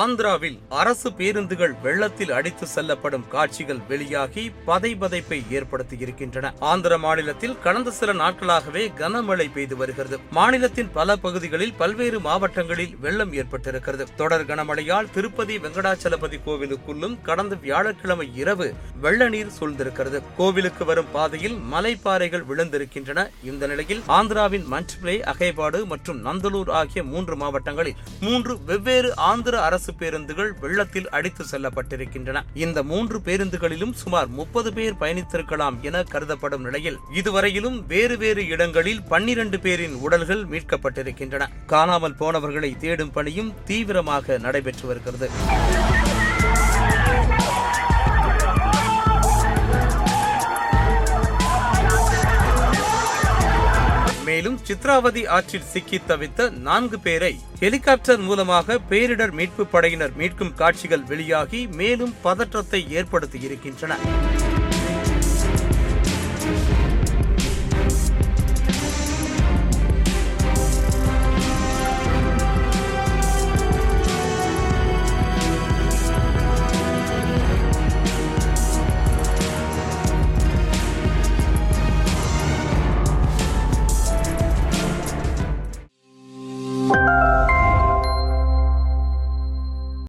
ஆந்திராவில் அரசு பேருந்துகள் வெள்ளத்தில் அடித்து செல்லப்படும் காட்சிகள் வெளியாகி பதைபதைப்பை ஏற்படுத்தியிருக்கின்றன. ஆந்திர மாநிலத்தில் கடந்த சில நாட்களாகவே கனமழை பெய்து வருகிறது. மாநிலத்தின் பல பகுதிகளில் பல்வேறு மாவட்டங்களில் வெள்ளம் ஏற்பட்டிருக்கிறது. தொடர் கனமழையால் திருப்பதி வெங்கடாச்சலபதி கோவிலுக்குள்ளும் கடந்த வியாழக்கிழமை இரவு வெள்ள நீர் சூழ்ந்திருக்கிறது. கோவிலுக்கு வரும் பாதையில் மலைப்பாறைகள் விழுந்திருக்கின்றன. இந்த நிலையில் ஆந்திராவின் மஞ்ச்பிளே அகைபாடு மற்றும் நந்தலூர் ஆகிய மூன்று மாவட்டங்களில் மூன்று வெவ்வேறு ஆந்திர அரசு அரசு பேருந்துகள் வெள்ளத்தில் அடித்து செல்லப்பட்டிருக்கின்றன. இந்த மூன்று பேருந்துகளிலும் சுமார் முப்பது பேர் பயணித்திருக்கலாம் என கருதப்படும் நிலையில் இதுவரையிலும் வேறு வேறு இடங்களில் பன்னிரண்டு பேரின் உடல்கள் மீட்கப்பட்டிருக்கின்றன. காணாமல் போனவர்களை தேடும் பணியும் தீவிரமாக நடைபெற்று வருகிறது. மேலும் சித்ராவதி ஆற்றில் சிக்கி தவித்த நான்கு பேரை ஹெலிகாப்டர் மூலமாக பேரிடர் மீட்பு படையினர் மீட்கும் காட்சிகள் வெளியாகி மேலும் பதற்றத்தை ஏற்படுத்தியிருக்கின்றன